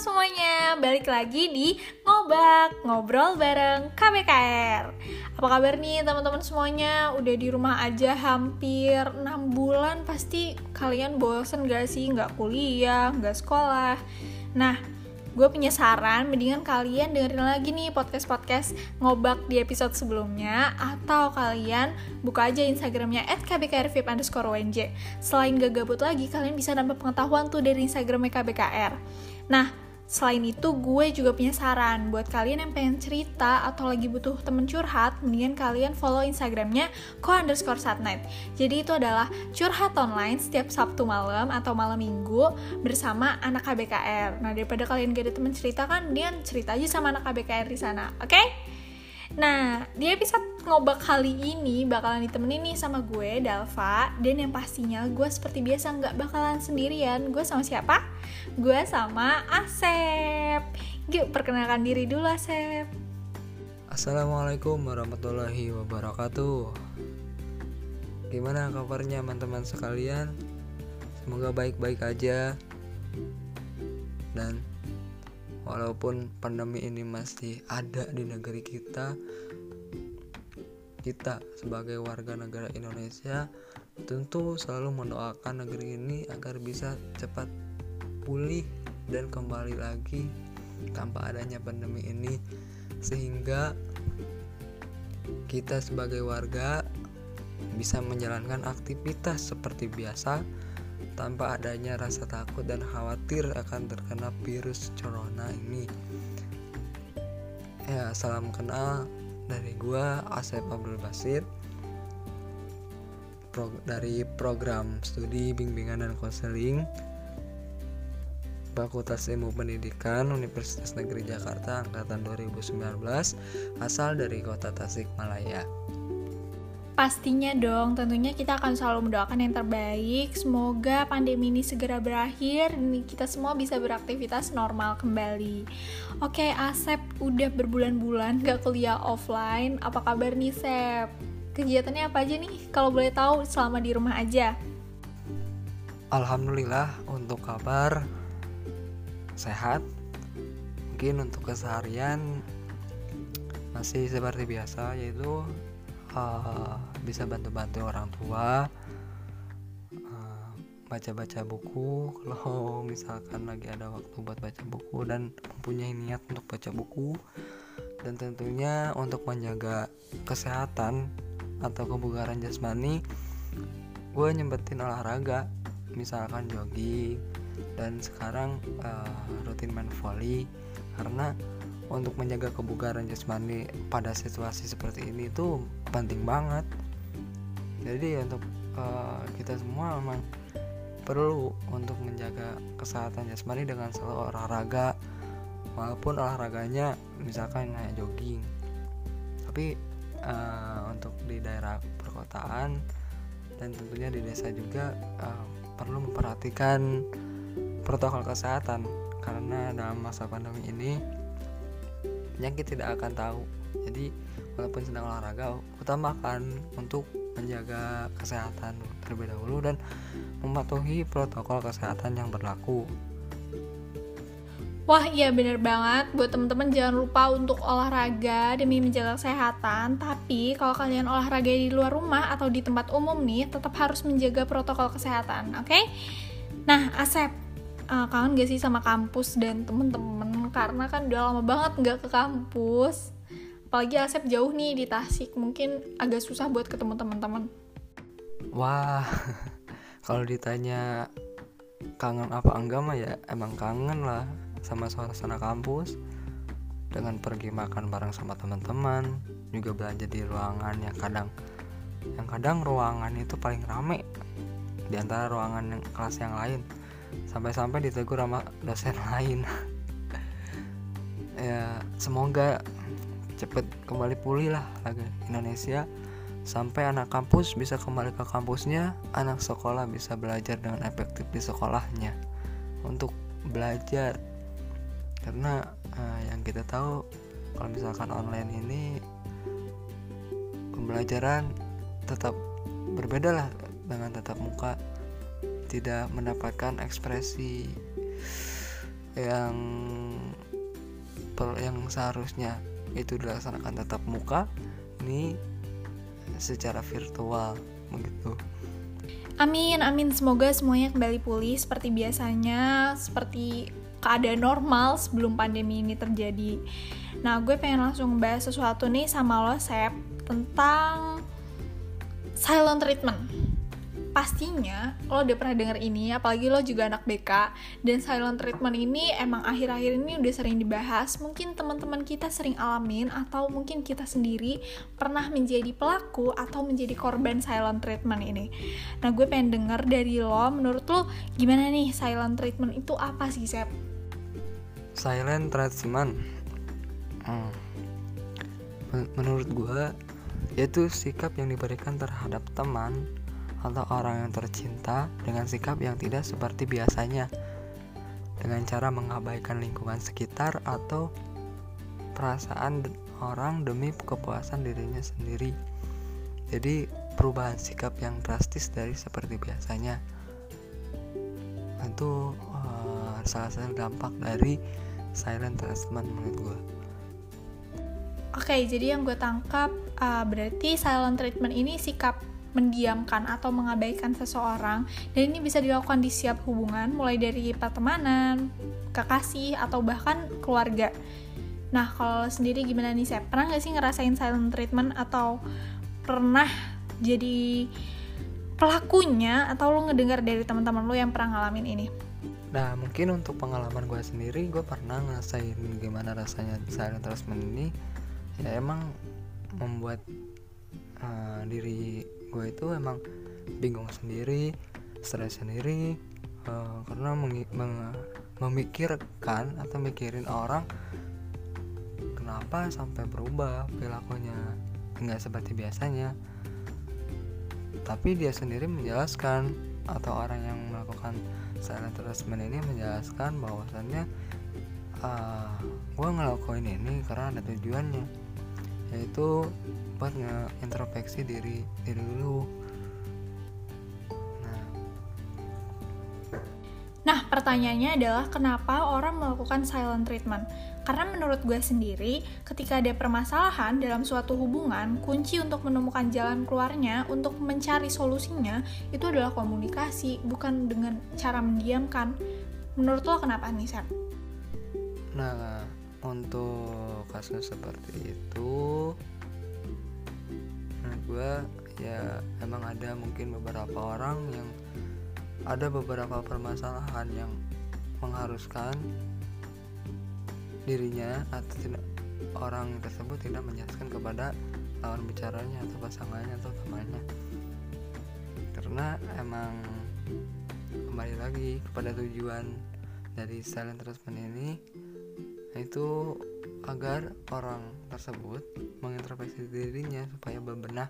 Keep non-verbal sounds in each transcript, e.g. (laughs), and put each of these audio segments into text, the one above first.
semuanya, balik lagi di Ngobak, ngobrol bareng KBKR Apa kabar nih teman-teman semuanya? Udah di rumah aja hampir 6 bulan. Pasti kalian bosen gak sih? Gak kuliah, gak sekolah. Nah, gue punya saran. Mendingan kalian dengerin lagi nih podcast-podcast ngobak di episode sebelumnya. Atau kalian buka aja instagramnya at kbkrvip underscore selain gak gabut lagi kalian bisa nambah pengetahuan tuh dari instagramnya kbkr nah Selain itu, gue juga punya saran buat kalian yang pengen cerita atau lagi butuh temen curhat, mendingan kalian follow Instagramnya ko underscore satnight. Jadi itu adalah curhat online setiap Sabtu malam atau malam minggu bersama anak KBKR. Nah daripada kalian gak ada temen cerita kan, mendingan cerita aja sama anak KBKR di sana, oke? Okay? Nah, di episode ngobak kali ini bakalan ditemenin nih sama gue, Dalva Dan yang pastinya gue seperti biasa nggak bakalan sendirian. Gue sama siapa? Gue sama Asep. Yuk, perkenalkan diri dulu Asep. Assalamualaikum warahmatullahi wabarakatuh. Gimana kabarnya teman-teman sekalian? Semoga baik-baik aja. Dan walaupun pandemi ini masih ada di negeri kita kita sebagai warga negara Indonesia tentu selalu mendoakan negeri ini agar bisa cepat pulih dan kembali lagi tanpa adanya pandemi ini. Sehingga kita sebagai warga bisa menjalankan aktivitas seperti biasa tanpa adanya rasa takut dan khawatir akan terkena virus corona ini. Ya, salam kenal dari gua Asep Abdul Basir Pro, dari program studi bimbingan dan konseling Fakultas Ilmu Pendidikan Universitas Negeri Jakarta angkatan 2019 asal dari kota Tasikmalaya. Pastinya dong, tentunya kita akan selalu mendoakan yang terbaik. Semoga pandemi ini segera berakhir dan kita semua bisa beraktivitas normal kembali. Oke, Asep udah berbulan-bulan gak kuliah offline. Apa kabar nih, Sep? Kegiatannya apa aja nih? Kalau boleh tahu selama di rumah aja. Alhamdulillah untuk kabar sehat. Mungkin untuk keseharian masih seperti biasa yaitu uh, bisa bantu-bantu orang tua baca-baca uh, buku. (laughs) Kalau misalkan lagi ada waktu buat baca buku dan mempunyai niat untuk baca buku dan tentunya untuk menjaga kesehatan atau kebugaran jasmani gue nyempetin olahraga misalkan jogging. Dan sekarang uh, rutin main volley karena untuk menjaga kebugaran jasmani pada situasi seperti ini itu penting banget jadi untuk uh, kita semua memang perlu untuk menjaga kesehatan jasmani dengan selalu olahraga. Walaupun olahraganya misalkan kayak jogging. Tapi uh, untuk di daerah perkotaan dan tentunya di desa juga uh, perlu memperhatikan protokol kesehatan. Karena dalam masa pandemi ini penyakit tidak akan tahu. Jadi walaupun sedang olahraga utamakan untuk menjaga kesehatan terlebih dahulu dan mematuhi protokol kesehatan yang berlaku Wah iya bener banget buat temen-temen jangan lupa untuk olahraga demi menjaga kesehatan Tapi kalau kalian olahraga di luar rumah atau di tempat umum nih tetap harus menjaga protokol kesehatan oke? Okay? Nah Asep uh, kangen gak sih sama kampus dan temen-temen karena kan udah lama banget nggak ke kampus apalagi Asep jauh nih di Tasik mungkin agak susah buat ketemu teman-teman. Wah (laughs) kalau ditanya kangen apa enggak mah ya emang kangen lah sama suasana kampus. Dengan pergi makan bareng sama teman-teman juga belanja di ruangan yang kadang yang kadang ruangan itu paling rame. Di antara ruangan yang kelas yang lain. Sampai-sampai ditegur sama dosen (laughs) lain. (laughs) Ya semoga cepet kembali pulih lah lagi Indonesia. Sampai anak kampus bisa kembali ke kampusnya anak sekolah bisa belajar dengan efektif di sekolahnya. Untuk belajar. Karena uh, yang kita tahu kalau misalkan online ini pembelajaran tetap berbeda lah dengan tetap muka. Tidak mendapatkan ekspresi yang yang seharusnya itu dilaksanakan tetap muka ini secara virtual begitu Amin, amin. Semoga semuanya kembali pulih seperti biasanya, seperti keadaan normal sebelum pandemi ini terjadi. Nah, gue pengen langsung bahas sesuatu nih sama lo, Sep, tentang silent treatment pastinya lo udah pernah denger ini apalagi lo juga anak BK dan silent treatment ini emang akhir-akhir ini udah sering dibahas mungkin teman-teman kita sering alamin atau mungkin kita sendiri pernah menjadi pelaku atau menjadi korban silent treatment ini nah gue pengen denger dari lo menurut lo gimana nih silent treatment itu apa sih Sep? silent treatment hmm. menurut gue yaitu sikap yang diberikan terhadap teman atau orang yang tercinta dengan sikap yang tidak seperti biasanya dengan cara mengabaikan lingkungan sekitar atau perasaan orang demi kepuasan dirinya sendiri. Jadi perubahan sikap yang drastis dari seperti biasanya itu uh, salah satu dampak dari silent treatment menurut gue. Oke, jadi yang gue tangkap uh, berarti silent treatment ini sikap mendiamkan atau mengabaikan seseorang dan ini bisa dilakukan di setiap hubungan mulai dari pertemanan, kekasih atau bahkan keluarga. Nah kalau sendiri gimana nih saya pernah nggak sih ngerasain silent treatment atau pernah jadi pelakunya atau lo ngedengar dari teman-teman lo yang pernah ngalamin ini? Nah mungkin untuk pengalaman gue sendiri gue pernah ngerasain gimana rasanya silent treatment ini ya emang membuat uh, diri gue itu emang bingung sendiri stres sendiri uh, karena memikirkan atau mikirin orang kenapa sampai berubah perilakunya. Nggak seperti biasanya. Tapi dia sendiri menjelaskan atau orang yang melakukan silent treatment ini menjelaskan bahwasannya uh, gue ngelakuin ini karena ada tujuannya yaitu buat ngeintrospeksi diri diri dulu nah nah pertanyaannya adalah kenapa orang melakukan silent treatment karena menurut gue sendiri, ketika ada permasalahan dalam suatu hubungan, kunci untuk menemukan jalan keluarnya, untuk mencari solusinya, itu adalah komunikasi, bukan dengan cara mendiamkan. Menurut lo kenapa nih, Sam? Nah, untuk kasus seperti itu, gue ya emang ada mungkin beberapa orang yang ada beberapa permasalahan yang mengharuskan dirinya atau tidak orang tersebut tidak menjelaskan kepada lawan bicaranya atau pasangannya atau temannya. Karena emang kembali lagi kepada tujuan dari silent treatment ini itu agar orang tersebut mengintrospeksi dirinya supaya bebenah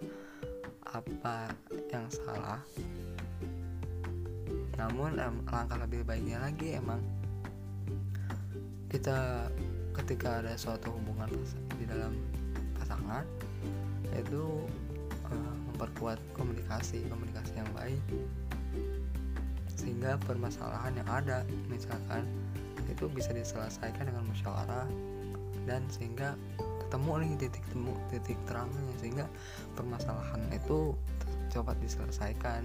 apa yang salah. Namun langkah lebih baiknya lagi emang kita ketika ada suatu hubungan di dalam pasangan itu uh, memperkuat komunikasi komunikasi yang baik. Sehingga permasalahan yang ada misalkan itu bisa diselesaikan dengan musyawarah dan sehingga ketemu nih titik temu titik terangnya. Sehingga permasalahan itu cepat diselesaikan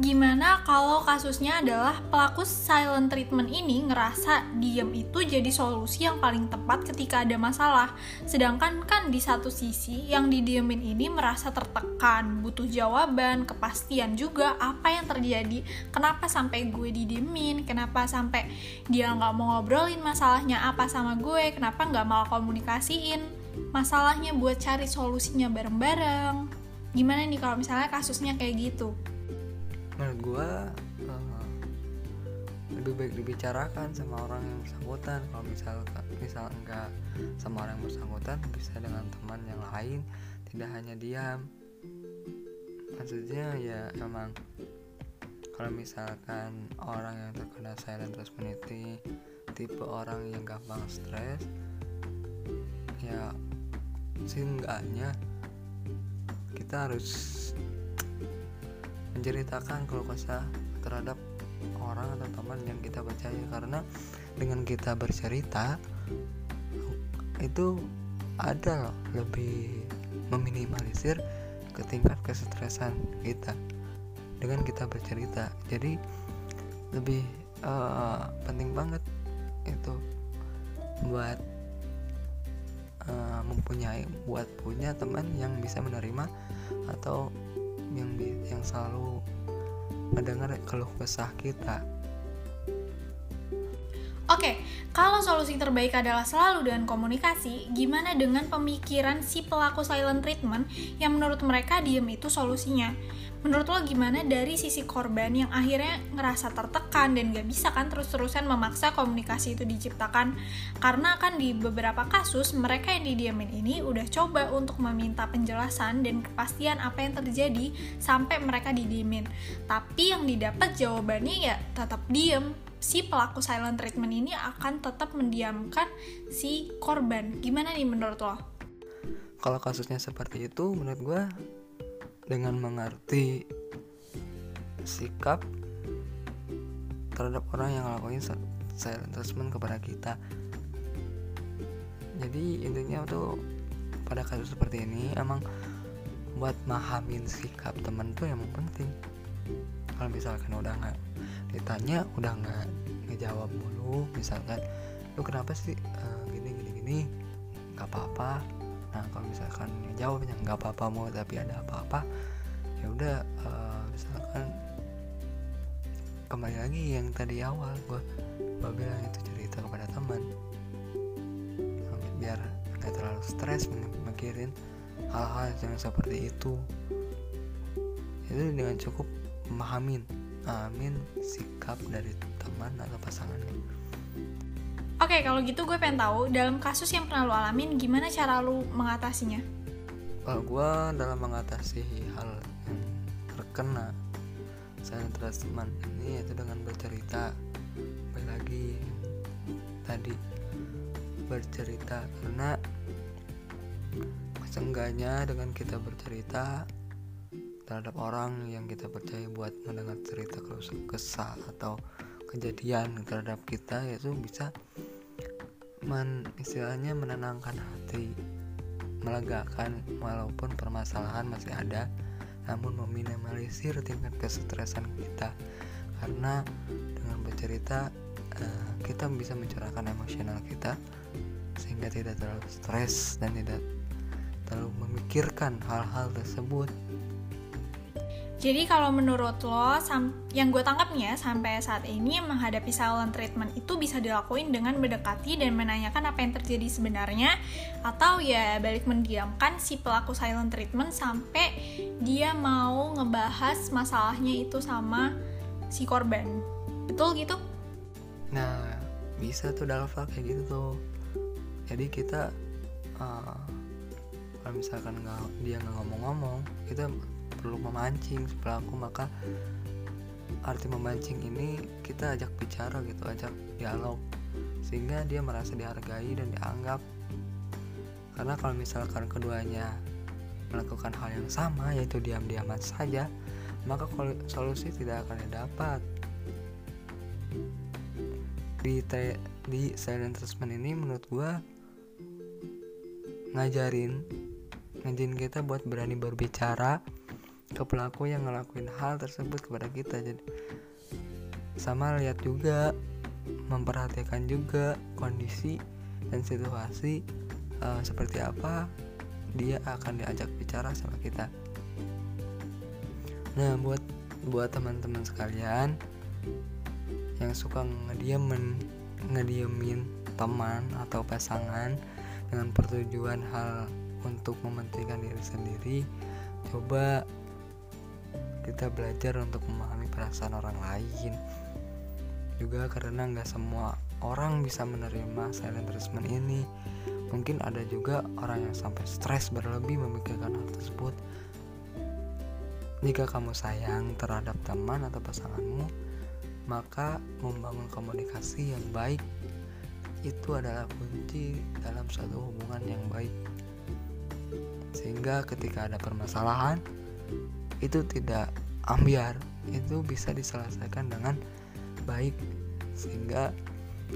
Gimana kalau kasusnya adalah pelaku silent treatment ini ngerasa diem itu jadi solusi yang paling tepat ketika ada masalah. Sedangkan kan di satu sisi yang didiemin ini merasa tertekan, butuh jawaban, kepastian juga apa yang terjadi, kenapa sampai gue didiemin, kenapa sampai dia nggak mau ngobrolin masalahnya apa sama gue, kenapa nggak mau komunikasiin masalahnya buat cari solusinya bareng-bareng. Gimana nih kalau misalnya kasusnya kayak gitu? Menurut gue uh, lebih baik dibicarakan sama orang yang bersangkutan. Kalau misal misal enggak sama orang yang bersangkutan bisa dengan teman yang lain tidak hanya diam. Maksudnya ya emang kalau misalkan orang yang terkena silent treatment tipe orang yang gampang stres ya seenggaknya kita harus menceritakan kalau kesah terhadap orang atau teman yang kita percaya. Karena dengan kita bercerita itu ada loh lebih meminimalisir ke tingkat kesetresan kita dengan kita bercerita. Jadi lebih uh, penting banget itu buat uh, mempunyai buat punya teman yang bisa menerima atau yang yang selalu mendengar keluh kesah kita Oke, kalau solusi terbaik adalah selalu dengan komunikasi, gimana dengan pemikiran si pelaku silent treatment yang menurut mereka diem itu solusinya? Menurut lo gimana dari sisi korban yang akhirnya ngerasa tertekan dan gak bisa kan terus-terusan memaksa komunikasi itu diciptakan? Karena kan di beberapa kasus mereka yang didiamin ini udah coba untuk meminta penjelasan dan kepastian apa yang terjadi sampai mereka didiemin. Tapi yang didapat jawabannya ya tetap diem si pelaku silent treatment ini akan tetap mendiamkan si korban. Gimana nih menurut lo? Kalau kasusnya seperti itu, menurut gue dengan mengerti sikap terhadap orang yang ngelakuin silent treatment kepada kita. Jadi intinya tuh pada kasus seperti ini emang buat mahamin sikap temen tuh emang penting. Kalau misalkan udah nggak ditanya udah nggak ngejawab mulu misalkan lu kenapa sih uh, gini gini gini nggak apa-apa nah kalau misalkan jawabnya nggak apa-apa mau tapi ada apa-apa ya udah uh, misalkan kembali lagi yang tadi awal gue gue bilang itu cerita kepada teman. Biar nggak terlalu stres mikirin hal-hal yang seperti itu. Itu dengan cukup memahamin amin sikap dari teman atau pasangannya Oke, okay, kalau gitu gue pengen tahu dalam kasus yang pernah lo alamin gimana cara lo mengatasinya? Kalau gue dalam mengatasi hal yang terkena saya teman ini yaitu dengan bercerita baik lagi tadi bercerita karena seenggaknya dengan kita bercerita terhadap orang yang kita percaya buat mendengar cerita kesah atau kejadian terhadap kita yaitu bisa men, istilahnya menenangkan hati melegakan walaupun permasalahan masih ada namun meminimalisir tingkat kesetresan kita. Karena dengan bercerita uh, kita bisa mencurahkan emosional kita sehingga tidak terlalu stres dan tidak terlalu memikirkan hal-hal tersebut jadi kalau menurut lo, yang gue tangkapnya sampai saat ini menghadapi silent treatment itu bisa dilakuin dengan mendekati dan menanyakan apa yang terjadi sebenarnya atau ya balik mendiamkan si pelaku silent treatment sampai dia mau ngebahas masalahnya itu sama si korban. Betul gitu? Nah, bisa tuh dalam hal kayak gitu tuh. Jadi kita uh, kalau misalkan nggak dia nggak ngomong-ngomong, kita perlu memancing pelaku maka arti memancing ini kita ajak bicara gitu ajak dialog sehingga dia merasa dihargai dan dianggap. Karena kalau misalkan keduanya melakukan hal yang sama yaitu diam-diaman saja maka solusi tidak akan didapat di di silent treatment ini menurut gua ngajarin ngajarin kita buat berani berbicara ke pelaku yang ngelakuin hal tersebut kepada kita jadi sama lihat juga memperhatikan juga kondisi dan situasi uh, seperti apa dia akan diajak bicara sama kita. Nah buat buat teman-teman sekalian yang suka ngediemin ngediemin teman atau pasangan dengan pertujuan hal untuk mementingkan diri sendiri coba kita belajar untuk memahami perasaan orang lain. Juga karena nggak semua orang bisa menerima silent treatment ini. Mungkin ada juga orang yang sampai stres berlebih memikirkan hal tersebut. Jika kamu sayang terhadap teman atau pasanganmu maka membangun komunikasi yang baik itu adalah kunci dalam suatu hubungan yang baik. Sehingga ketika ada permasalahan itu tidak ambiar. Itu bisa diselesaikan dengan baik sehingga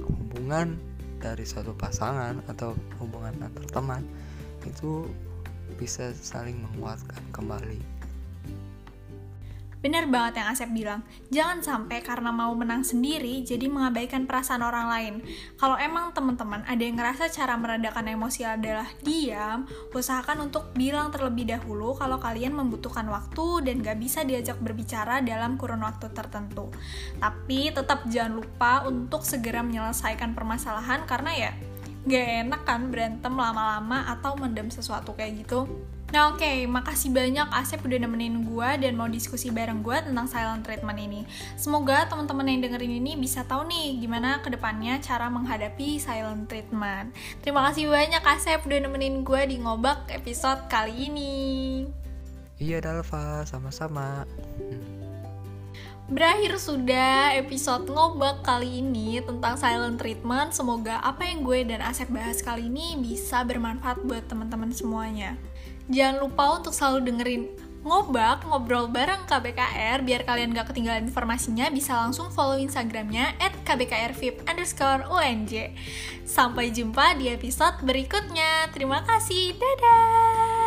hubungan dari suatu pasangan atau hubungan antar teman itu bisa saling menguatkan kembali Bener banget yang Asep bilang, jangan sampai karena mau menang sendiri jadi mengabaikan perasaan orang lain. Kalau emang teman-teman ada yang ngerasa cara meredakan emosi adalah diam, usahakan untuk bilang terlebih dahulu kalau kalian membutuhkan waktu dan gak bisa diajak berbicara dalam kurun waktu tertentu. Tapi tetap jangan lupa untuk segera menyelesaikan permasalahan karena ya gak enak kan berantem lama-lama atau mendem sesuatu kayak gitu. Nah oke, okay, makasih banyak Asep udah nemenin gue dan mau diskusi bareng gue tentang silent treatment ini. Semoga teman-teman yang dengerin ini bisa tahu nih gimana ke depannya cara menghadapi silent treatment. Terima kasih banyak Asep udah nemenin gue di ngobak episode kali ini. Iya Dalva, sama-sama. Berakhir sudah episode ngobak kali ini tentang silent treatment. Semoga apa yang gue dan Asep bahas kali ini bisa bermanfaat buat teman-teman semuanya. Jangan lupa untuk selalu dengerin ngobak ngobrol bareng KBKR biar kalian gak ketinggalan informasinya bisa langsung follow instagramnya at kbkrvip underscore unj sampai jumpa di episode berikutnya. Terima kasih. Dadah!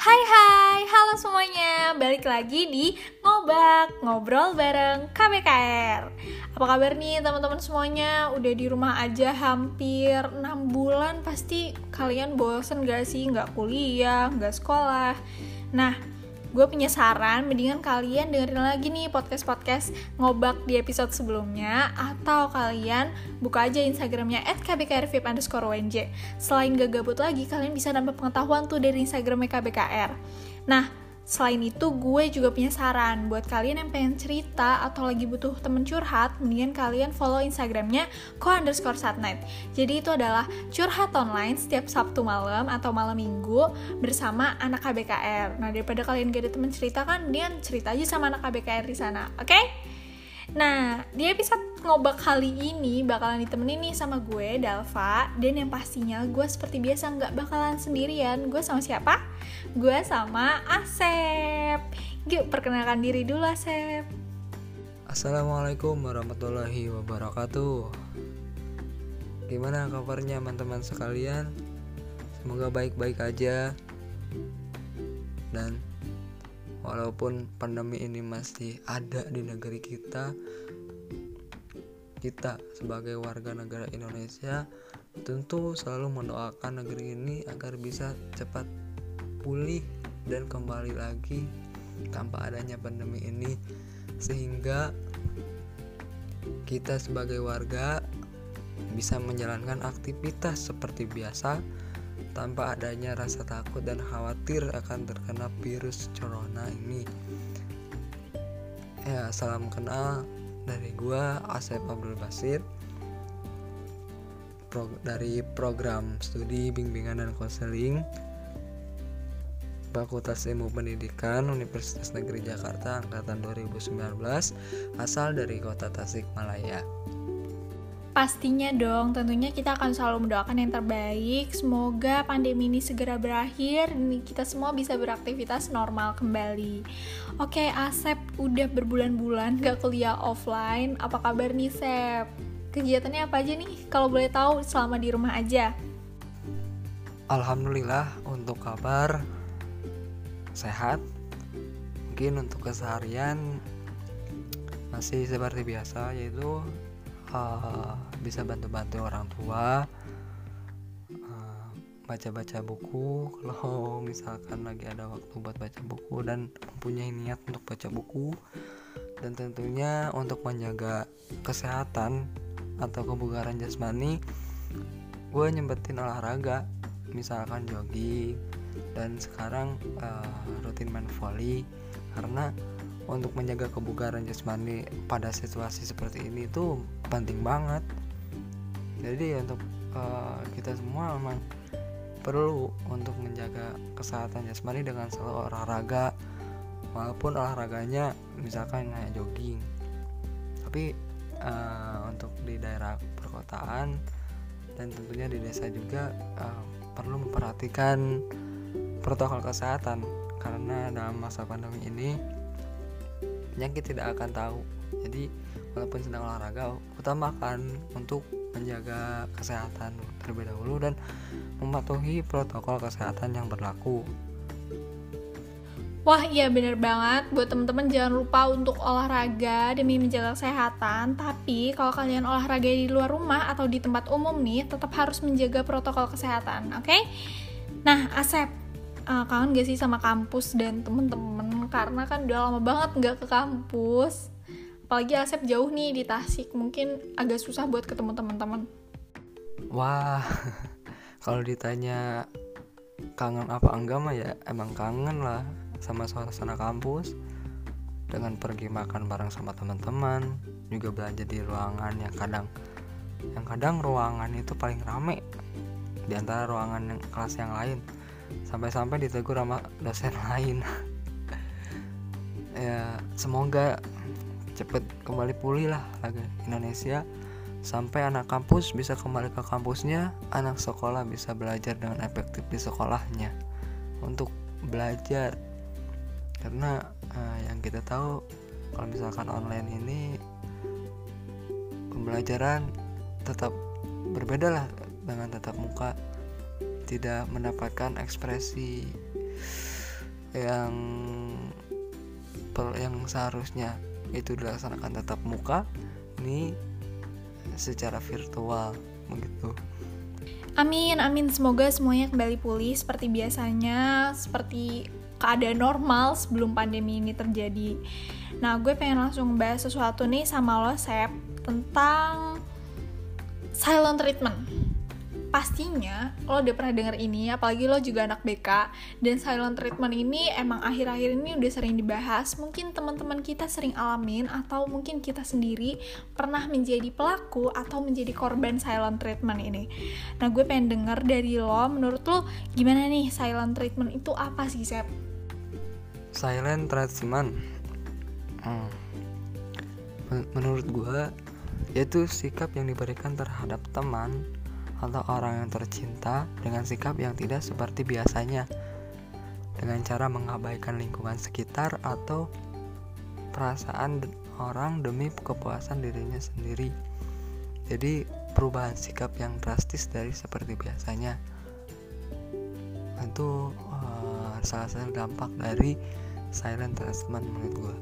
Hai hai, halo semuanya Balik lagi di Ngobak, ngobrol bareng KBKR Apa kabar nih teman-teman semuanya? Udah di rumah aja hampir 6 bulan. Pasti kalian bosen gak sih? Gak kuliah, gak sekolah. Nah, gue punya saran mendingan kalian dengerin lagi nih podcast-podcast ngobak di episode sebelumnya atau kalian buka aja instagramnya at kbkrvip underscore selain gak gabut lagi kalian bisa nambah pengetahuan tuh dari instagramnya kbkr nah Selain itu, gue juga punya saran buat kalian yang pengen cerita atau lagi butuh temen curhat, mendingan kalian follow Instagramnya ko underscore satnight. Jadi itu adalah curhat online setiap Sabtu malam atau malam minggu bersama anak KBKR. Nah daripada kalian gak ada temen cerita kan, mendingan cerita aja sama anak KBKR di sana, oke? Okay? Nah, di episode ngobak kali ini bakalan ditemenin nih sama gue, Dalva Dan yang pastinya gue seperti biasa nggak bakalan sendirian. Gue sama siapa? Gue sama Asep. Yuk, perkenalkan diri dulu Asep. Assalamualaikum warahmatullahi wabarakatuh. Gimana kabarnya teman-teman sekalian? Semoga baik-baik aja. Dan walaupun pandemi ini masih ada di negeri kita kita sebagai warga negara Indonesia tentu selalu mendoakan negeri ini agar bisa cepat pulih dan kembali lagi tanpa adanya pandemi ini. Sehingga kita sebagai warga bisa menjalankan aktivitas seperti biasa tanpa adanya rasa takut dan khawatir akan terkena virus corona ini. Ya, salam kenal dari gua Asep Abdul Basir Pro, dari program studi bimbingan dan konseling Fakultas Ilmu Pendidikan Universitas Negeri Jakarta angkatan 2019 asal dari kota Tasikmalaya. Pastinya dong, tentunya kita akan selalu mendoakan yang terbaik. Semoga pandemi ini segera berakhir dan kita semua bisa beraktivitas normal kembali. Oke, Asep udah berbulan-bulan gak kuliah offline. Apa kabar nih, Sep? Kegiatannya apa aja nih? Kalau boleh tahu selama di rumah aja. Alhamdulillah untuk kabar sehat. Mungkin untuk keseharian masih seperti biasa yaitu uh, bisa bantu-bantu orang tua baca-baca uh, buku. (laughs) Kalau misalkan lagi ada waktu buat baca buku dan mempunyai niat untuk baca buku dan tentunya untuk menjaga kesehatan atau kebugaran jasmani gue nyempetin olahraga misalkan jogging. Dan sekarang uh, rutin main volley karena untuk menjaga kebugaran jasmani pada situasi seperti ini itu penting banget. Jadi untuk uh, kita semua memang perlu untuk menjaga kesehatan jasmani dengan selalu olahraga walaupun olahraganya misalkan kayak jogging. Tapi uh, untuk di daerah perkotaan dan tentunya di desa juga uh, perlu memperhatikan protokol kesehatan. Karena dalam masa pandemi ini penyakit tidak akan tahu jadi walaupun sedang olahraga utamakan untuk menjaga kesehatan terlebih dahulu dan mematuhi protokol kesehatan yang berlaku Wah iya bener banget Buat temen-temen jangan lupa untuk olahraga demi menjaga kesehatan Tapi kalau kalian olahraga di luar rumah atau di tempat umum nih Tetap harus menjaga protokol kesehatan, oke? Okay? Nah Asep, uh, kangen gak sih sama kampus dan temen-temen? Karena kan udah lama banget gak ke kampus. Apalagi Asep jauh nih di Tasik Mungkin agak susah buat ketemu teman-teman. Wah, (laughs) kalau ditanya kangen apa enggak mah ya emang kangen lah sama suasana kampus. Dengan pergi makan bareng sama teman-teman juga belanja di ruangan yang kadang yang kadang ruangan itu paling rame di antara ruangan yang kelas yang lain sampai-sampai ditegur sama dosen (laughs) lain. Ya semoga cepet kembali pulih lah lagi Indonesia. Sampai anak kampus bisa kembali ke kampusnya anak sekolah bisa belajar dengan efektif di sekolahnya untuk belajar. Karena uh, yang kita tahu kalau misalkan online ini pembelajaran tetap berbeda lah dengan tatap muka tidak mendapatkan ekspresi yang per, yang seharusnya itu dilaksanakan tatap muka ini secara virtual begitu Amin, amin. Semoga semuanya kembali pulih seperti biasanya, seperti keadaan normal sebelum pandemi ini terjadi. Nah, gue pengen langsung bahas sesuatu nih sama lo, Sep, tentang silent treatment. Pastinya lo udah pernah denger ini, apalagi lo juga anak BK, dan silent treatment ini emang akhir-akhir ini udah sering dibahas. Mungkin teman-teman kita sering alamin, atau mungkin kita sendiri pernah menjadi pelaku atau menjadi korban silent treatment ini. Nah, gue pengen denger dari lo, menurut lo gimana nih silent treatment itu apa sih, Sep? silent treatment hmm. menurut gue yaitu sikap yang diberikan terhadap teman atau orang yang tercinta dengan sikap yang tidak seperti biasanya. Dengan cara mengabaikan lingkungan sekitar atau perasaan orang demi kepuasan dirinya sendiri. Jadi perubahan sikap yang drastis dari seperti biasanya. Itu uh, salah satu dampak dari silent treatment menurut gue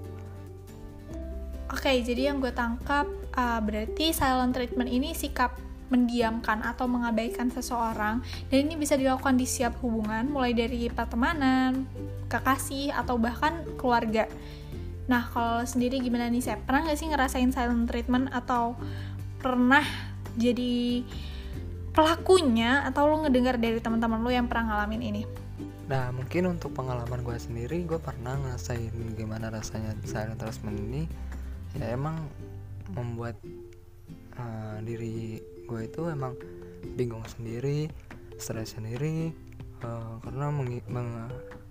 Oke, jadi yang gue tangkap uh, berarti silent treatment ini sikap mendiamkan atau mengabaikan seseorang dan ini bisa dilakukan di setiap hubungan mulai dari pertemanan, kekasih atau bahkan keluarga. Nah, kalau sendiri gimana nih, saya pernah gak sih ngerasain silent treatment atau pernah jadi pelakunya atau lo ngedengar dari teman-teman lo yang pernah ngalamin ini? Nah mungkin untuk pengalaman gue sendiri gue pernah ngerasain gimana rasanya silent treatment ini ya emang membuat uh, diri gue itu emang bingung sendiri, stres sendiri uh, karena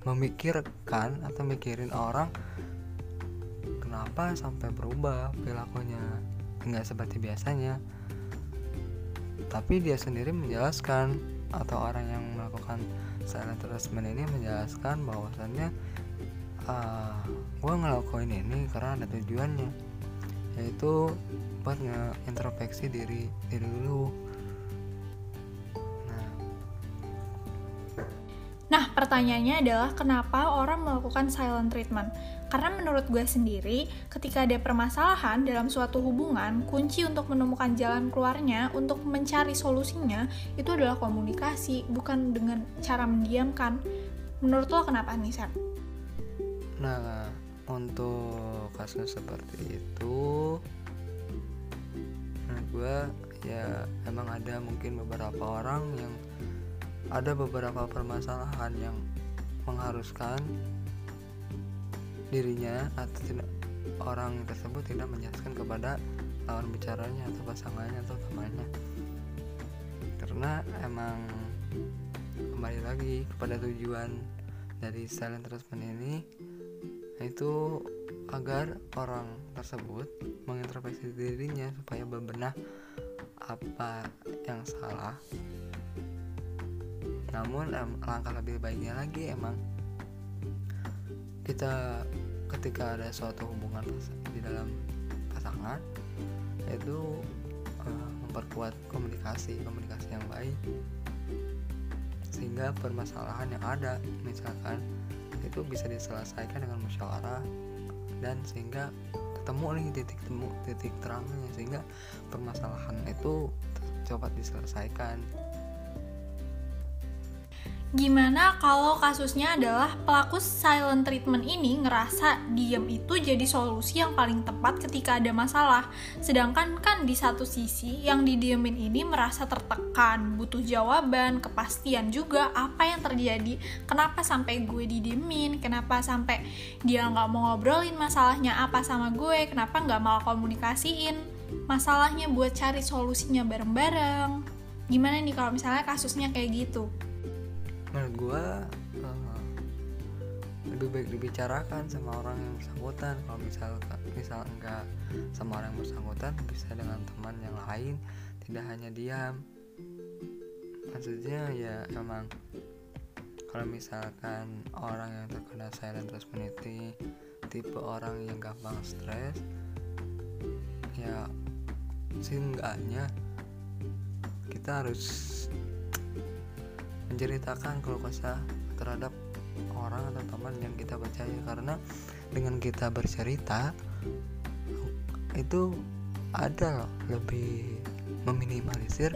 memikirkan atau mikirin orang kenapa sampai berubah perilakunya. Nggak seperti biasanya. Tapi dia sendiri menjelaskan atau orang yang melakukan silent treatment ini menjelaskan bahwasannya uh, ah, gue ngelakuin ini karena ada tujuannya yaitu buat ngeintrospeksi diri diri dulu nah nah pertanyaannya adalah kenapa orang melakukan silent treatment karena menurut gue sendiri, ketika ada permasalahan dalam suatu hubungan, kunci untuk menemukan jalan keluarnya, untuk mencari solusinya, itu adalah komunikasi, bukan dengan cara mendiamkan. Menurut lo kenapa nih? Nah, untuk kasus seperti itu, menurut gue ya emang ada mungkin beberapa orang yang ada beberapa permasalahan yang mengharuskan dirinya atau tidak orang tersebut tidak menjelaskan kepada lawan bicaranya atau pasangannya atau temannya. Karena emang kembali lagi kepada tujuan dari silent treatment ini itu agar orang tersebut mengintrospeksi dirinya supaya bebenah apa yang salah. Namun langkah lebih baiknya lagi emang kita ketika ada suatu hubungan di dalam pasangan itu eh, memperkuat komunikasi komunikasi yang baik. Sehingga permasalahan yang ada misalkan itu bisa diselesaikan dengan musyawarah dan sehingga ketemu nih titik temu titik terangnya sehingga permasalahan itu cepat diselesaikan Gimana kalau kasusnya adalah pelaku silent treatment ini ngerasa diem itu jadi solusi yang paling tepat ketika ada masalah. Sedangkan kan di satu sisi yang didiemin ini merasa tertekan, butuh jawaban, kepastian juga apa yang terjadi, kenapa sampai gue didiemin, kenapa sampai dia nggak mau ngobrolin masalahnya apa sama gue, kenapa nggak malah komunikasiin masalahnya buat cari solusinya bareng-bareng. Gimana nih kalau misalnya kasusnya kayak gitu? Menurut gua eh, lebih baik dibicarakan sama orang yang bersangkutan. Kalau misal misal enggak sama orang yang bersangkutan bisa dengan teman yang lain tidak hanya diam. Maksudnya ya emang kalau misalkan orang yang terkena silent personality tipe orang yang gampang stres ya seenggaknya kita harus menceritakan keluh kesah terhadap orang atau teman yang kita percaya. Karena dengan kita bercerita itu ada loh lebih meminimalisir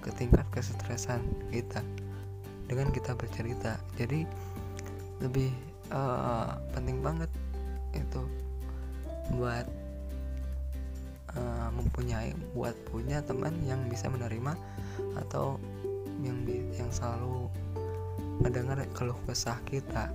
ke tingkat kesetresan kita dengan kita bercerita. Jadi lebih eh, penting banget itu buat eh, mempunyai buat punya teman yang bisa menerima atau yang yang selalu mendengar keluh kesah kita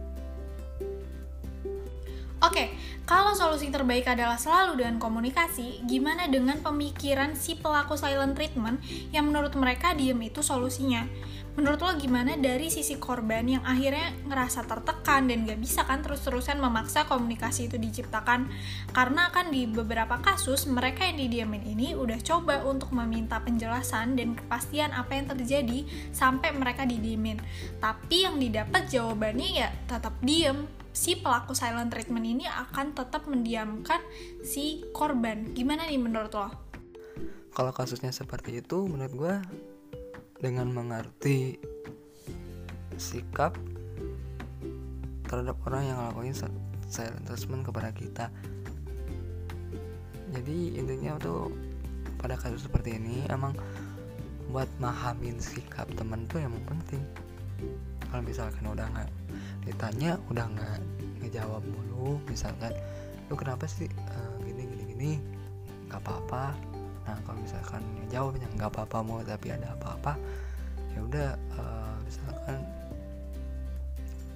Oke, kalau solusi terbaik adalah selalu dengan komunikasi, gimana dengan pemikiran si pelaku silent treatment yang menurut mereka diem itu solusinya? Menurut lo gimana dari sisi korban yang akhirnya ngerasa tertekan dan gak bisa kan terus-terusan memaksa komunikasi itu diciptakan? Karena kan di beberapa kasus mereka yang didiamin ini udah coba untuk meminta penjelasan dan kepastian apa yang terjadi sampai mereka didiemin. Tapi yang didapat jawabannya ya tetap diem si pelaku silent treatment ini akan tetap mendiamkan si korban. Gimana nih menurut lo? kalau kasusnya seperti itu menurut gue dengan mengerti sikap terhadap orang yang ngelakuin si- silent treatment kepada kita. Jadi intinya tuh pada kasus seperti ini emang buat mahamin sikap temen tuh emang penting. Kalau misalkan udah nggak ditanya udah nggak ngejawab mulu misalkan lu kenapa sih eh, gini gini gini? Nggak apa-apa nah kalau misalkan jawabnya nggak apa-apa mau tapi ada apa-apa ya udah eh, misalkan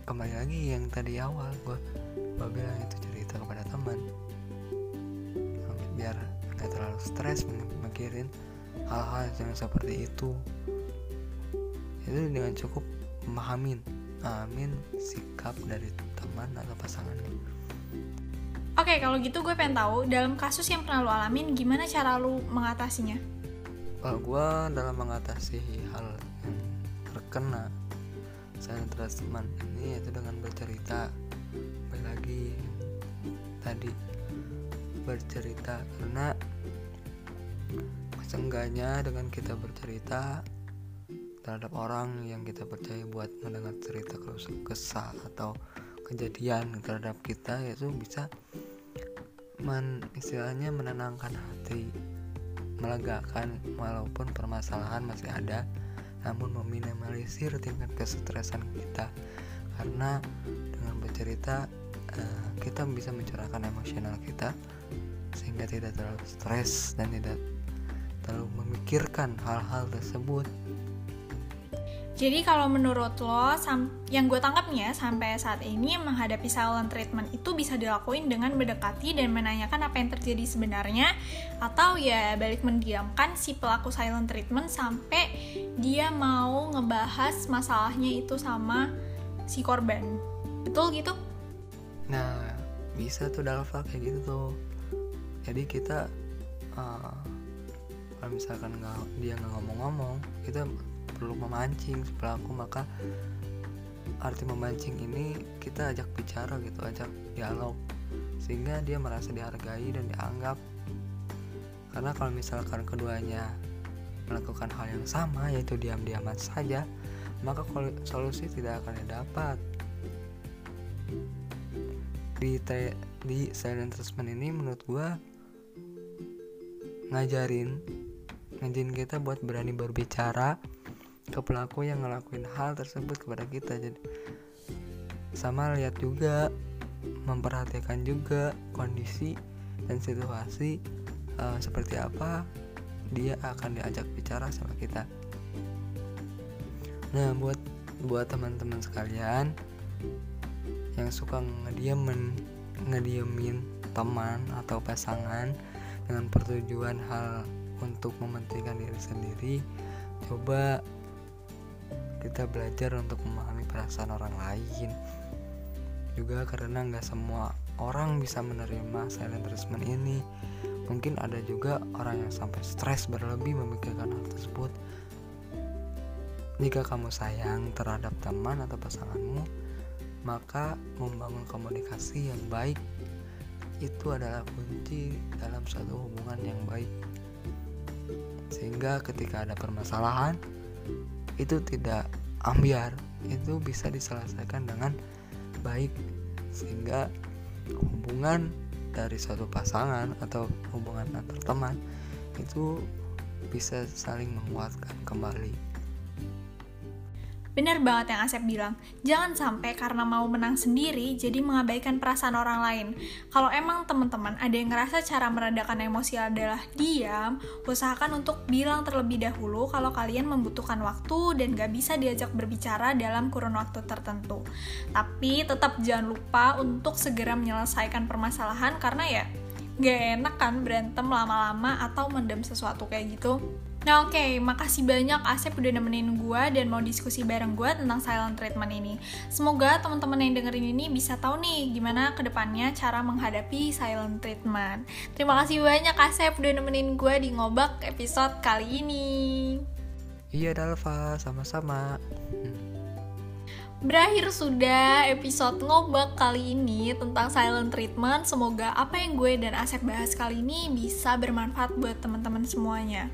kembali lagi yang tadi awal gue gue bilang itu cerita kepada teman. Biar nggak terlalu stres mikirin hal-hal yang seperti itu. Itu dengan cukup memahamin amin sikap dari teman atau pasangannya Oke, kalau gitu gue pengen tahu dalam kasus yang pernah lo alamin gimana cara lo mengatasinya? kalau gue dalam mengatasi hal yang terkena silent treatment ini yaitu dengan bercerita baik lagi tadi bercerita karena seenggaknya dengan kita bercerita terhadap orang yang kita percaya buat mendengar cerita kesah atau kejadian terhadap kita itu bisa men, istilahnya menenangkan hati melegakan walaupun permasalahan masih ada namun meminimalisir tingkat kesetresan kita. Karena dengan bercerita eh, kita bisa mencurahkan emosional kita sehingga tidak terlalu stres dan tidak terlalu memikirkan hal-hal tersebut Jadi kalau menurut lo, yang gue tangkap nih ya, sampai saat ini menghadapi silent treatment itu bisa dilakuin dengan mendekati dan menanyakan apa yang terjadi sebenarnya, atau ya balik mendiamkan si pelaku silent treatment sampai dia mau ngebahas masalahnya itu sama si korban. Betul gitu? Nah, bisa tuh dalam hal kayak gitu tuh. Jadi kita uh, kalau misalkan nggak dia nggak ngomong-ngomong, kita perlu memancing pelaku maka arti memancing ini kita ajak bicara gitu ajak dialog sehingga dia merasa dihargai dan dianggap. Karena kalau misalkan keduanya melakukan hal yang sama yaitu diam-diaman saja maka solusi tidak akan didapat. Di di silent treatment ini menurut gua ngajarin ngajarin kita buat berani berbicara ke pelaku yang ngelakuin hal tersebut kepada kita. Jadi sama lihat juga memperhatikan juga kondisi dan situasi uh, seperti apa dia akan diajak bicara sama kita. Nah buat buat teman-teman sekalian yang suka ngediemin ngediemin teman atau pasangan dengan pertujuan hal untuk mementingkan diri sendiri coba kita belajar untuk memahami perasaan orang lain. Juga karena nggak semua orang bisa menerima silent treatment ini. Mungkin ada juga orang yang sampai stres berlebih memikirkan hal tersebut. Jika kamu sayang terhadap teman atau pasanganmu maka membangun komunikasi yang baik itu adalah kunci dalam suatu hubungan yang baik. Sehingga ketika ada permasalahan itu tidak ambiar itu bisa diselesaikan dengan baik sehingga hubungan dari suatu pasangan atau hubungan antar teman itu bisa saling menguatkan kembali. Benar banget yang Asep bilang, jangan sampai karena mau menang sendiri jadi mengabaikan perasaan orang lain. Kalau emang teman-teman ada yang ngerasa cara meredakan emosi adalah diam, usahakan untuk bilang terlebih dahulu kalau kalian membutuhkan waktu dan gak bisa diajak berbicara dalam kurun waktu tertentu. Tapi tetap jangan lupa untuk segera menyelesaikan permasalahan karena ya gak enak kan berantem lama-lama atau mendem sesuatu kayak gitu. Nah oke, okay, makasih banyak Asep udah nemenin gue dan mau diskusi bareng gue tentang silent treatment ini. Semoga teman-teman yang dengerin ini bisa tahu nih gimana ke depannya cara menghadapi silent treatment. Terima kasih banyak Asep udah nemenin gue di ngobak episode kali ini. Iya Dalva, sama-sama. Berakhir sudah episode ngobak kali ini tentang silent treatment. Semoga apa yang gue dan Asep bahas kali ini bisa bermanfaat buat teman-teman semuanya.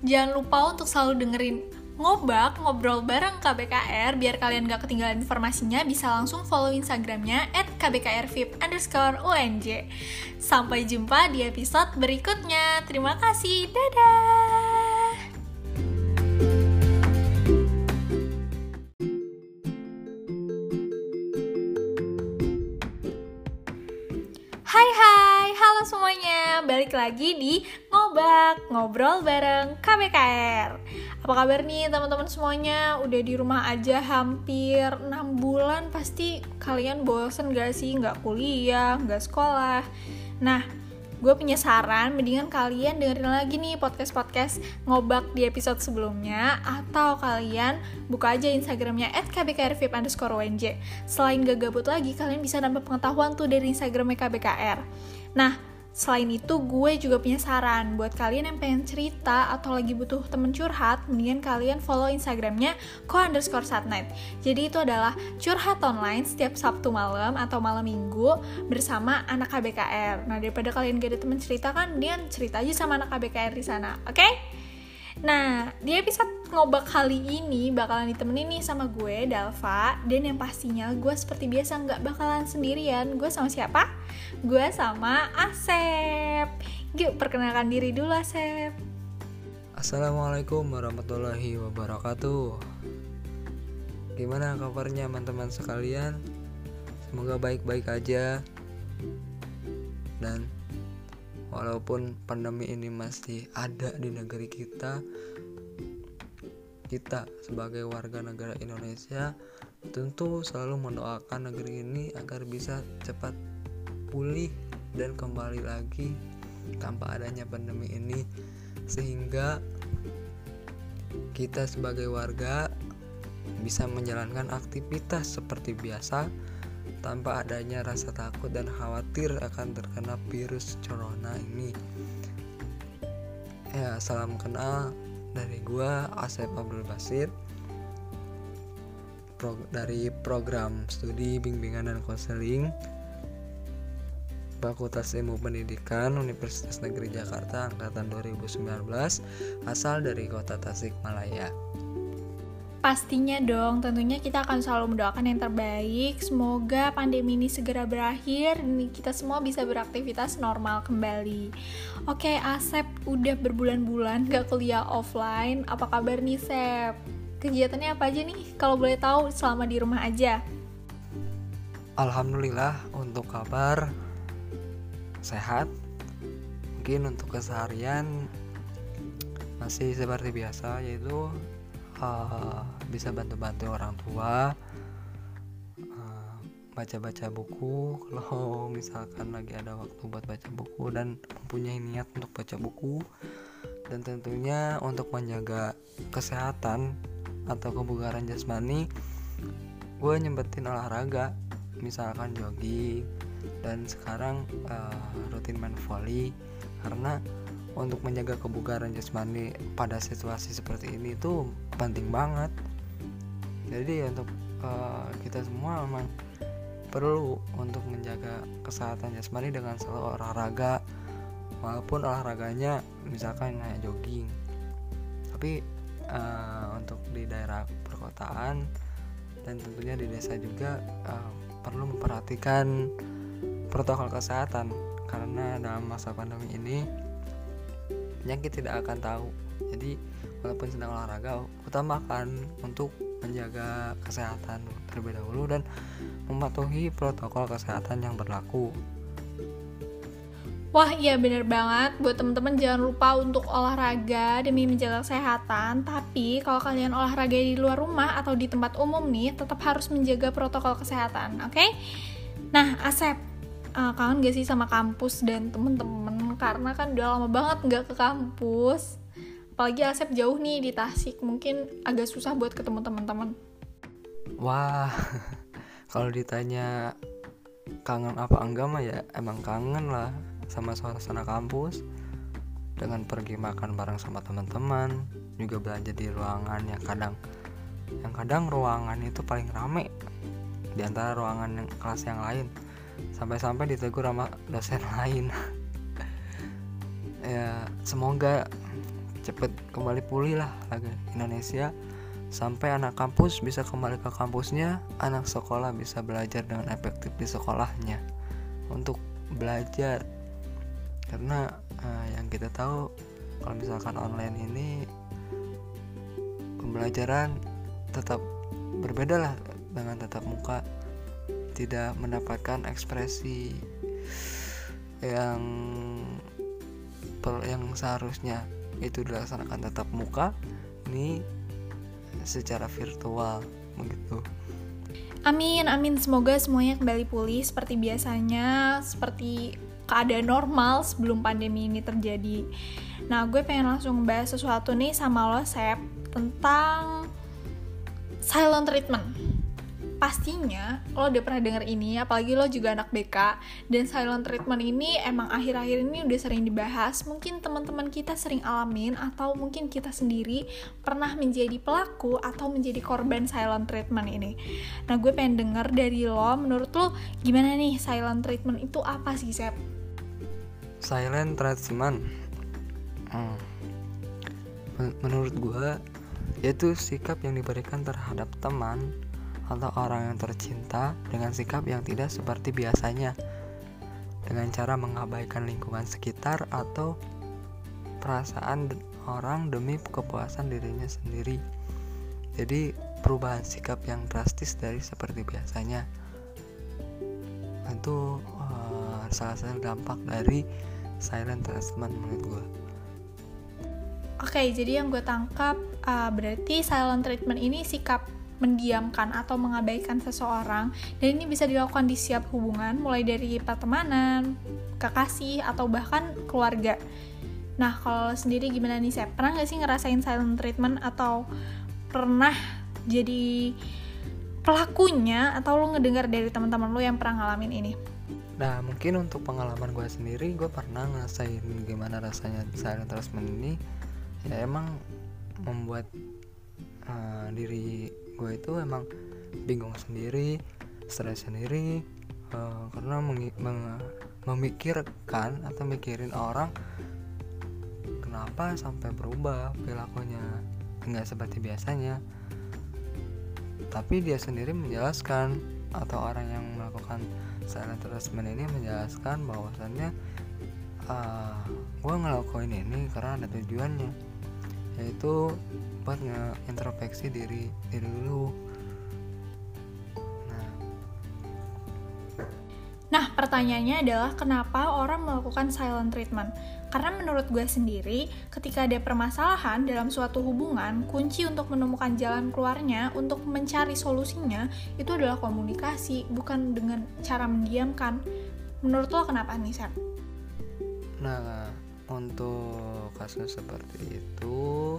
Jangan lupa untuk selalu dengerin ngobak, ngobrol bareng KBKR biar kalian gak ketinggalan informasinya bisa langsung follow instagramnya at kbkrvip underscore unj sampai jumpa di episode berikutnya. Terima kasih, dadah! Hai hai, halo semuanya Balik lagi di ngobak, ngobrol bareng KBKR. Apa kabar nih teman-teman semuanya? Udah di rumah aja hampir 6 bulan pasti kalian bosen gak sih? Gak kuliah, gak sekolah. Nah, gue punya saran, mendingan kalian dengerin lagi nih podcast-podcast ngobak di episode sebelumnya atau kalian buka aja Instagramnya at kbkrvip underscore. Selain gak gabut lagi, kalian bisa nambah pengetahuan tuh dari Instagramnya KBKR. Nah, Selain itu, gue juga punya saran buat kalian yang pengen cerita atau lagi butuh temen curhat, mendingan kalian follow Instagramnya ko underscore satnight. Jadi itu adalah curhat online setiap Sabtu malam atau malam minggu bersama anak KBKR. Nah daripada kalian gak ada temen cerita kan, mendingan cerita aja sama anak KBKR di sana, oke? Okay? Nah, di episode ngobak kali ini bakalan ditemenin nih sama gue, Dalva Dan yang pastinya gue seperti biasa nggak bakalan sendirian Gue sama siapa? Gue sama Asep. Yuk, perkenalkan diri dulu Asep. Assalamualaikum warahmatullahi wabarakatuh. Gimana kabarnya teman-teman sekalian? Semoga baik-baik aja. Dan walaupun pandemi ini masih ada di negeri kita kita sebagai warga negara Indonesia tentu selalu mendoakan negeri ini agar bisa cepat pulih dan kembali lagi tanpa adanya pandemi ini sehingga kita sebagai warga bisa menjalankan aktivitas seperti biasa tanpa adanya rasa takut dan khawatir akan terkena virus corona ini. Ya, salam kenal dari gua Asep Abdul Basir pro, dari program studi bimbingan dan konseling Fakultas Ilmu Pendidikan Universitas Negeri Jakarta angkatan 2019 asal dari kota Tasikmalaya. Pastinya dong, tentunya kita akan selalu mendoakan yang terbaik. Semoga pandemi ini segera berakhir dan kita semua bisa beraktivitas normal kembali. Oke, Asep udah berbulan-bulan gak kuliah offline. Apa kabar nih, Sep? Kegiatannya apa aja nih? Kalau boleh tahu selama di rumah aja. Alhamdulillah untuk kabar sehat. Mungkin untuk keseharian masih seperti biasa yaitu uh, bisa bantu-bantu orang tua baca-baca uh, buku (laughs) kalau misalkan lagi ada waktu buat baca buku dan mempunyai niat untuk baca buku dan tentunya untuk menjaga kesehatan atau kebugaran jasmani gue nyempetin olahraga misalkan jogging dan sekarang uh, rutin main volley karena untuk menjaga kebugaran jasmani pada situasi seperti ini itu penting banget. Jadi untuk uh, kita semua memang perlu untuk menjaga kesehatan jasmani dengan selalu olahraga walaupun olahraganya misalkan kayak jogging. Tapi uh, untuk di daerah perkotaan dan tentunya di desa juga uh, perlu memperhatikan protokol kesehatan karena dalam masa pandemi ini penyakit tidak akan tahu jadi walaupun sedang olahraga utamakan untuk menjaga kesehatan terlebih dahulu dan mematuhi protokol kesehatan yang berlaku Wah iya bener banget Buat teman-teman jangan lupa untuk olahraga demi menjaga kesehatan Tapi kalau kalian olahraga di luar rumah atau di tempat umum nih Tetap harus menjaga protokol kesehatan oke? Okay? Nah Asep uh, kangen gak sih sama kampus dan temen-temen? Karena kan udah lama banget nggak ke kampus. Apalagi Asep jauh nih di Tasik mungkin agak susah buat ketemu teman-teman. Wah (laughs) kalau ditanya kangen apa enggak mah ya emang kangen lah sama suasana kampus. Dengan pergi makan bareng sama teman-teman juga belajar di ruangan yang kadang yang kadang ruangan itu paling rame di antara ruangan yang kelas yang lain sampai-sampai ditegur sama dosen (laughs) lain. Ya semoga cepet kembali pulih lah lagi Indonesia. Sampai anak kampus bisa kembali ke kampusnya anak sekolah bisa belajar dengan efektif di sekolahnya untuk belajar. Karena uh, yang kita tahu kalau misalkan online ini pembelajaran tetap berbeda lah dengan tatap muka tidak mendapatkan ekspresi yang per, yang seharusnya itu dilaksanakan tatap muka ini secara virtual begitu. Amin, amin. Semoga semuanya kembali pulih seperti biasanya, seperti keadaan normal sebelum pandemi ini terjadi. Nah, gue pengen langsung bahas sesuatu nih sama lo, Sep, tentang silent treatment pastinya lo udah pernah denger ini apalagi lo juga anak BK dan silent treatment ini emang akhir-akhir ini udah sering dibahas mungkin teman-teman kita sering alamin atau mungkin kita sendiri pernah menjadi pelaku atau menjadi korban silent treatment ini nah gue pengen denger dari lo menurut lo gimana nih silent treatment itu apa sih Sep? silent treatment hmm. menurut gue yaitu sikap yang diberikan terhadap teman atau orang yang tercinta dengan sikap yang tidak seperti biasanya dengan cara mengabaikan lingkungan sekitar atau perasaan orang demi kepuasan dirinya sendiri. Jadi perubahan sikap yang drastis dari seperti biasanya itu uh, salah satu dampak dari silent treatment menurut gue. Oke, jadi yang gue tangkap uh, berarti silent treatment ini sikap mendiamkan atau mengabaikan seseorang dan ini bisa dilakukan di setiap hubungan mulai dari pertemanan, kekasih atau bahkan keluarga. Nah, kalau sendiri gimana nih, saya pernah gak sih ngerasain silent treatment atau pernah jadi pelakunya atau lo ngedengar dari teman-teman lo yang pernah ngalamin ini? Nah, mungkin untuk pengalaman gue sendiri, gue pernah ngerasain gimana rasanya silent treatment ini. Ya emang membuat uh, diri gue itu emang bingung sendiri stres sendiri uh, karena memikirkan atau mikirin orang kenapa sampai berubah perilakunya. Nggak seperti biasanya. Tapi dia sendiri menjelaskan atau orang yang melakukan silent treatment ini menjelaskan bahwasannya uh, ah, gue ngelakuin ini karena ada tujuannya yaitu buat ngeintrospeksi diri diri dulu Nah, pertanyaannya adalah kenapa orang melakukan silent treatment? Karena menurut gue sendiri, ketika ada permasalahan dalam suatu hubungan, kunci untuk menemukan jalan keluarnya, untuk mencari solusinya, itu adalah komunikasi, bukan dengan cara mendiamkan. Menurut lo kenapa nih, Sam? Nah, untuk kasus seperti itu,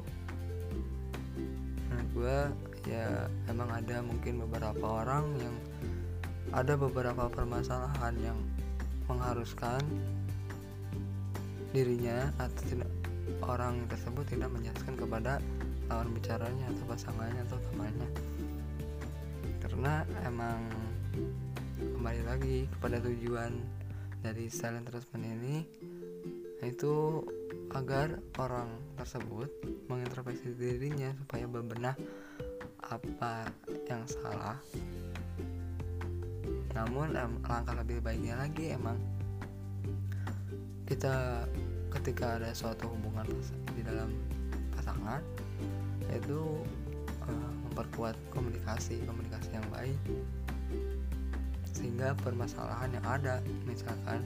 menurut gue ya emang ada mungkin beberapa orang yang ada beberapa permasalahan yang mengharuskan dirinya atau tidak orang tersebut tidak menjelaskan kepada lawan bicaranya atau pasangannya atau temannya. Karena emang kembali lagi kepada tujuan dari silent treatment ini itu agar orang tersebut mengintrospeksi dirinya supaya bebenah apa yang salah. Namun langkah lebih baiknya lagi emang kita ketika ada suatu hubungan di dalam pasangan itu uh, memperkuat komunikasi komunikasi yang baik. Sehingga permasalahan yang ada misalkan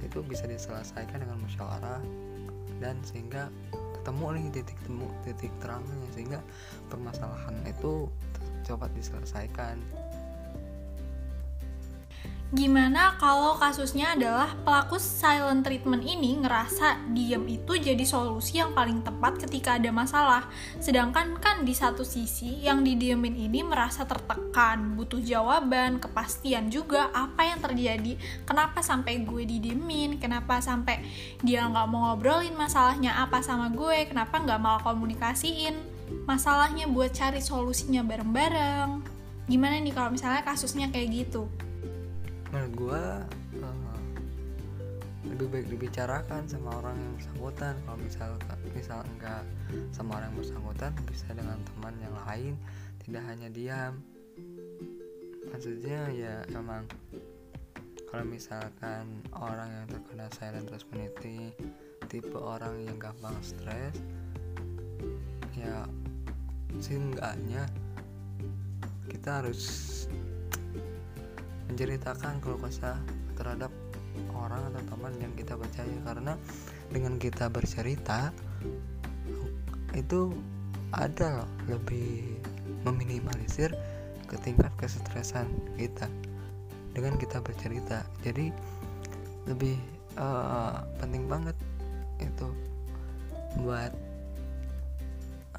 itu bisa diselesaikan dengan musyawarah dan sehingga ketemu nih titik temu titik terangnya. Sehingga permasalahan itu cepat diselesaikan Gimana kalau kasusnya adalah pelaku silent treatment ini ngerasa diem itu jadi solusi yang paling tepat ketika ada masalah. Sedangkan kan di satu sisi yang didiemin ini merasa tertekan, butuh jawaban, kepastian juga apa yang terjadi, kenapa sampai gue didiemin, kenapa sampai dia nggak mau ngobrolin masalahnya apa sama gue, kenapa nggak mau komunikasiin masalahnya buat cari solusinya bareng-bareng. Gimana nih kalau misalnya kasusnya kayak gitu? Menurut gue uh, lebih baik dibicarakan sama orang yang bersangkutan. Kalau misal misal enggak sama orang yang bersangkutan bisa dengan teman yang lain tidak hanya diam. Maksudnya ya emang kalau misalkan orang yang terkena silent treatment tipe orang yang gampang stres ya seenggaknya kita harus menceritakan keluh kesah terhadap orang atau teman yang kita percaya. Karena dengan kita bercerita itu ada loh lebih meminimalisir ke tingkat kesetresan kita dengan kita bercerita. Jadi lebih uh, penting banget itu buat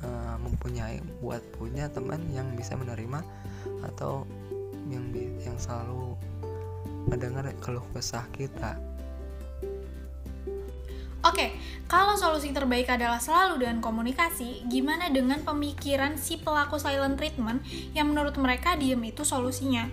uh, mempunyai buat punya teman yang bisa menerima atau yang yang selalu mendengar keluh kesah kita. Oke, kalau solusi terbaik adalah selalu dengan komunikasi, gimana dengan pemikiran si pelaku silent treatment yang menurut mereka diem itu solusinya?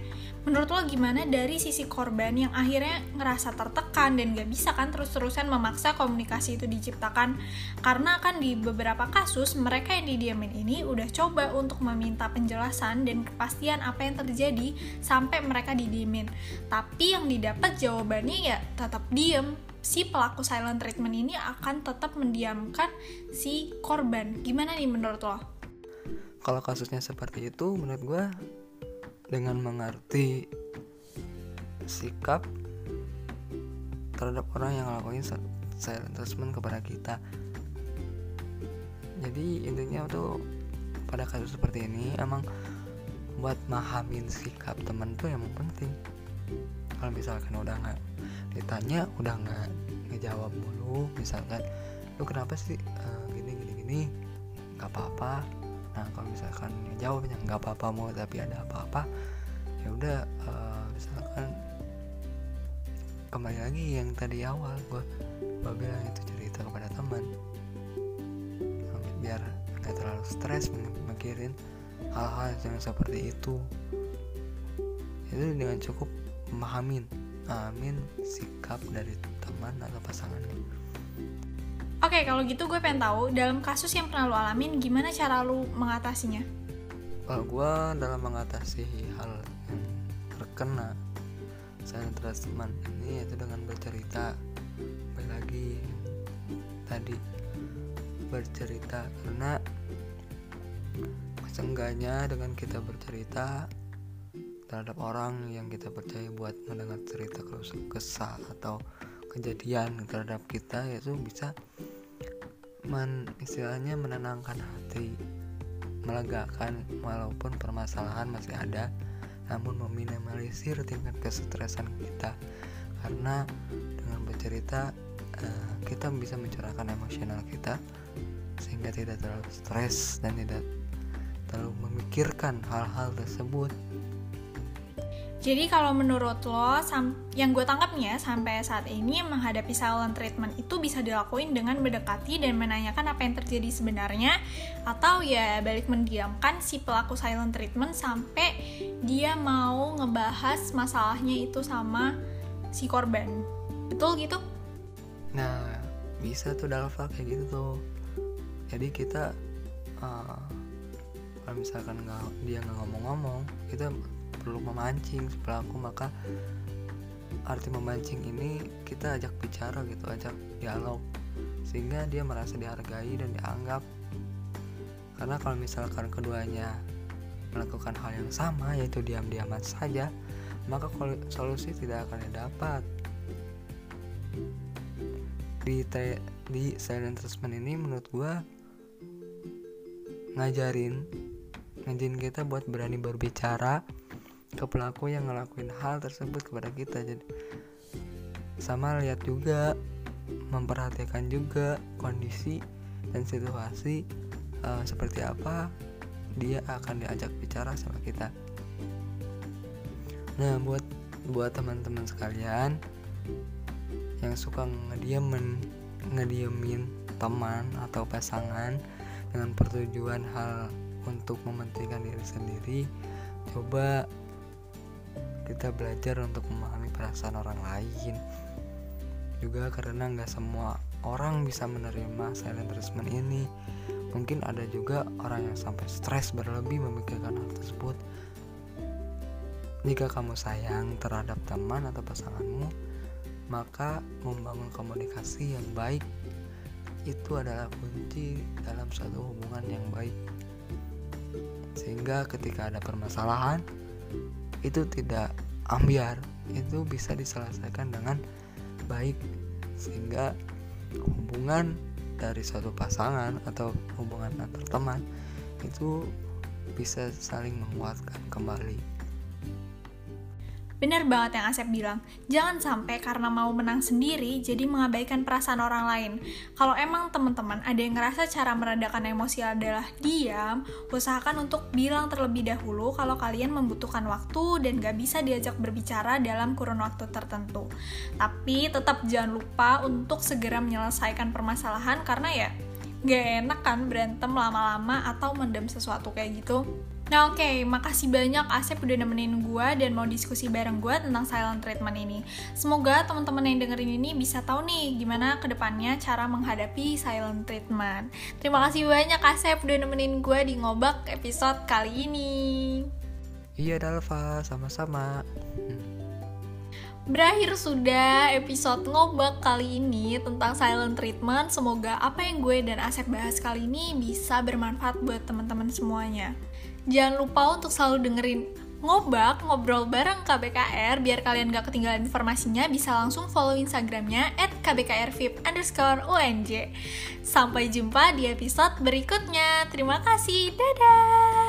Menurut lo gimana dari sisi korban yang akhirnya ngerasa tertekan dan gak bisa kan terus-terusan memaksa komunikasi itu diciptakan? Karena kan di beberapa kasus mereka yang didiamin ini udah coba untuk meminta penjelasan dan kepastian apa yang terjadi sampai mereka didiemin. Tapi yang didapat jawabannya ya tetap diem. Si pelaku silent treatment ini akan tetap mendiamkan si korban. Gimana nih menurut lo? Kalau kasusnya seperti itu, menurut gue dengan mengerti sikap terhadap orang yang ngelakuin silent treatment kepada kita. Jadi intinya tuh pada kasus seperti ini emang buat mahamin sikap temen tuh emang penting. Kalau misalkan udah nggak ditanya udah nggak ngejawab mulu misalkan lu kenapa sih uh, gini gini gini? Nggak apa-apa nah kalau misalkan jawabnya nggak apa-apa mau tapi ada apa-apa ya udah uh, misalkan kembali lagi yang tadi awal gue gue bilang itu cerita kepada teman. Biar nggak terlalu stres mikirin hal-hal yang seperti itu. Itu dengan cukup memahamin amin sikap dari teman atau pasangannya Oke, kalau gitu gue pengen tahu dalam kasus yang pernah lo alamin gimana cara lo mengatasinya? Kalau gue dalam mengatasi hal yang terkena saya teman ini yaitu dengan bercerita baik lagi tadi bercerita karena seenggaknya dengan kita bercerita terhadap orang yang kita percaya buat mendengar cerita kesah atau kejadian terhadap kita itu bisa men, istilahnya menenangkan hati melegakan walaupun permasalahan masih ada namun meminimalisir tingkat kesetresan kita. Karena dengan bercerita uh, kita bisa mencurahkan emosional kita sehingga tidak terlalu stres dan tidak terlalu memikirkan hal-hal tersebut jadi kalau menurut lo, yang gue tangkapnya sampai saat ini menghadapi silent treatment itu bisa dilakuin dengan mendekati dan menanyakan apa yang terjadi sebenarnya atau ya balik mendiamkan si pelaku silent treatment sampai dia mau ngebahas masalahnya itu sama si korban. Betul gitu? Nah, bisa tuh dalam kayak gitu tuh. Jadi kita uh, kalau misalkan nggak dia nggak ngomong-ngomong, kita perlu memancing pelaku maka arti memancing ini kita ajak bicara gitu ajak dialog sehingga dia merasa dihargai dan dianggap. Karena kalau misalkan keduanya melakukan hal yang sama yaitu diam-diaman saja maka solusi tidak akan didapat. Di di silent assessment ini menurut gua ngajarin ngajarin kita buat berani berbicara ke pelaku yang ngelakuin hal tersebut kepada kita. Jadi sama lihat juga memperhatikan juga kondisi dan situasi uh, seperti apa dia akan diajak bicara sama kita. Nah buat buat teman-teman sekalian yang suka ngediemin ngediemin teman atau pasangan dengan pertujuan hal untuk mementingkan diri sendiri coba kita belajar untuk memahami perasaan orang lain. Juga karena nggak semua orang bisa menerima silent treatment ini. Mungkin ada juga orang yang sampai stres berlebih memikirkan hal tersebut. Jika kamu sayang terhadap teman atau pasanganmu maka membangun komunikasi yang baik itu adalah kunci dalam suatu hubungan yang baik. Sehingga ketika ada permasalahan itu tidak ambiar itu bisa diselesaikan dengan baik sehingga hubungan dari suatu pasangan atau hubungan antar teman itu bisa saling menguatkan kembali. Bener banget yang Asep bilang, jangan sampai karena mau menang sendiri jadi mengabaikan perasaan orang lain. Kalau emang teman-teman ada yang ngerasa cara meredakan emosi adalah diam, usahakan untuk bilang terlebih dahulu kalau kalian membutuhkan waktu dan gak bisa diajak berbicara dalam kurun waktu tertentu. Tapi tetap jangan lupa untuk segera menyelesaikan permasalahan karena ya gak enak kan berantem lama-lama atau mendem sesuatu kayak gitu. Nah oke, okay, makasih banyak Asep udah nemenin gue dan mau diskusi bareng gue tentang silent treatment ini. Semoga teman-teman yang dengerin ini bisa tahu nih gimana ke depannya cara menghadapi silent treatment. Terima kasih banyak Asep udah nemenin gue di ngobak episode kali ini. Iya Dalva, sama-sama. Berakhir sudah episode ngobak kali ini tentang silent treatment. Semoga apa yang gue dan Asep bahas kali ini bisa bermanfaat buat teman-teman semuanya. Jangan lupa untuk selalu dengerin ngobak, ngobrol bareng KBKR biar kalian gak ketinggalan informasinya bisa langsung follow instagramnya at kbkrvip underscore unj sampai jumpa di episode berikutnya. Terima kasih. Dadah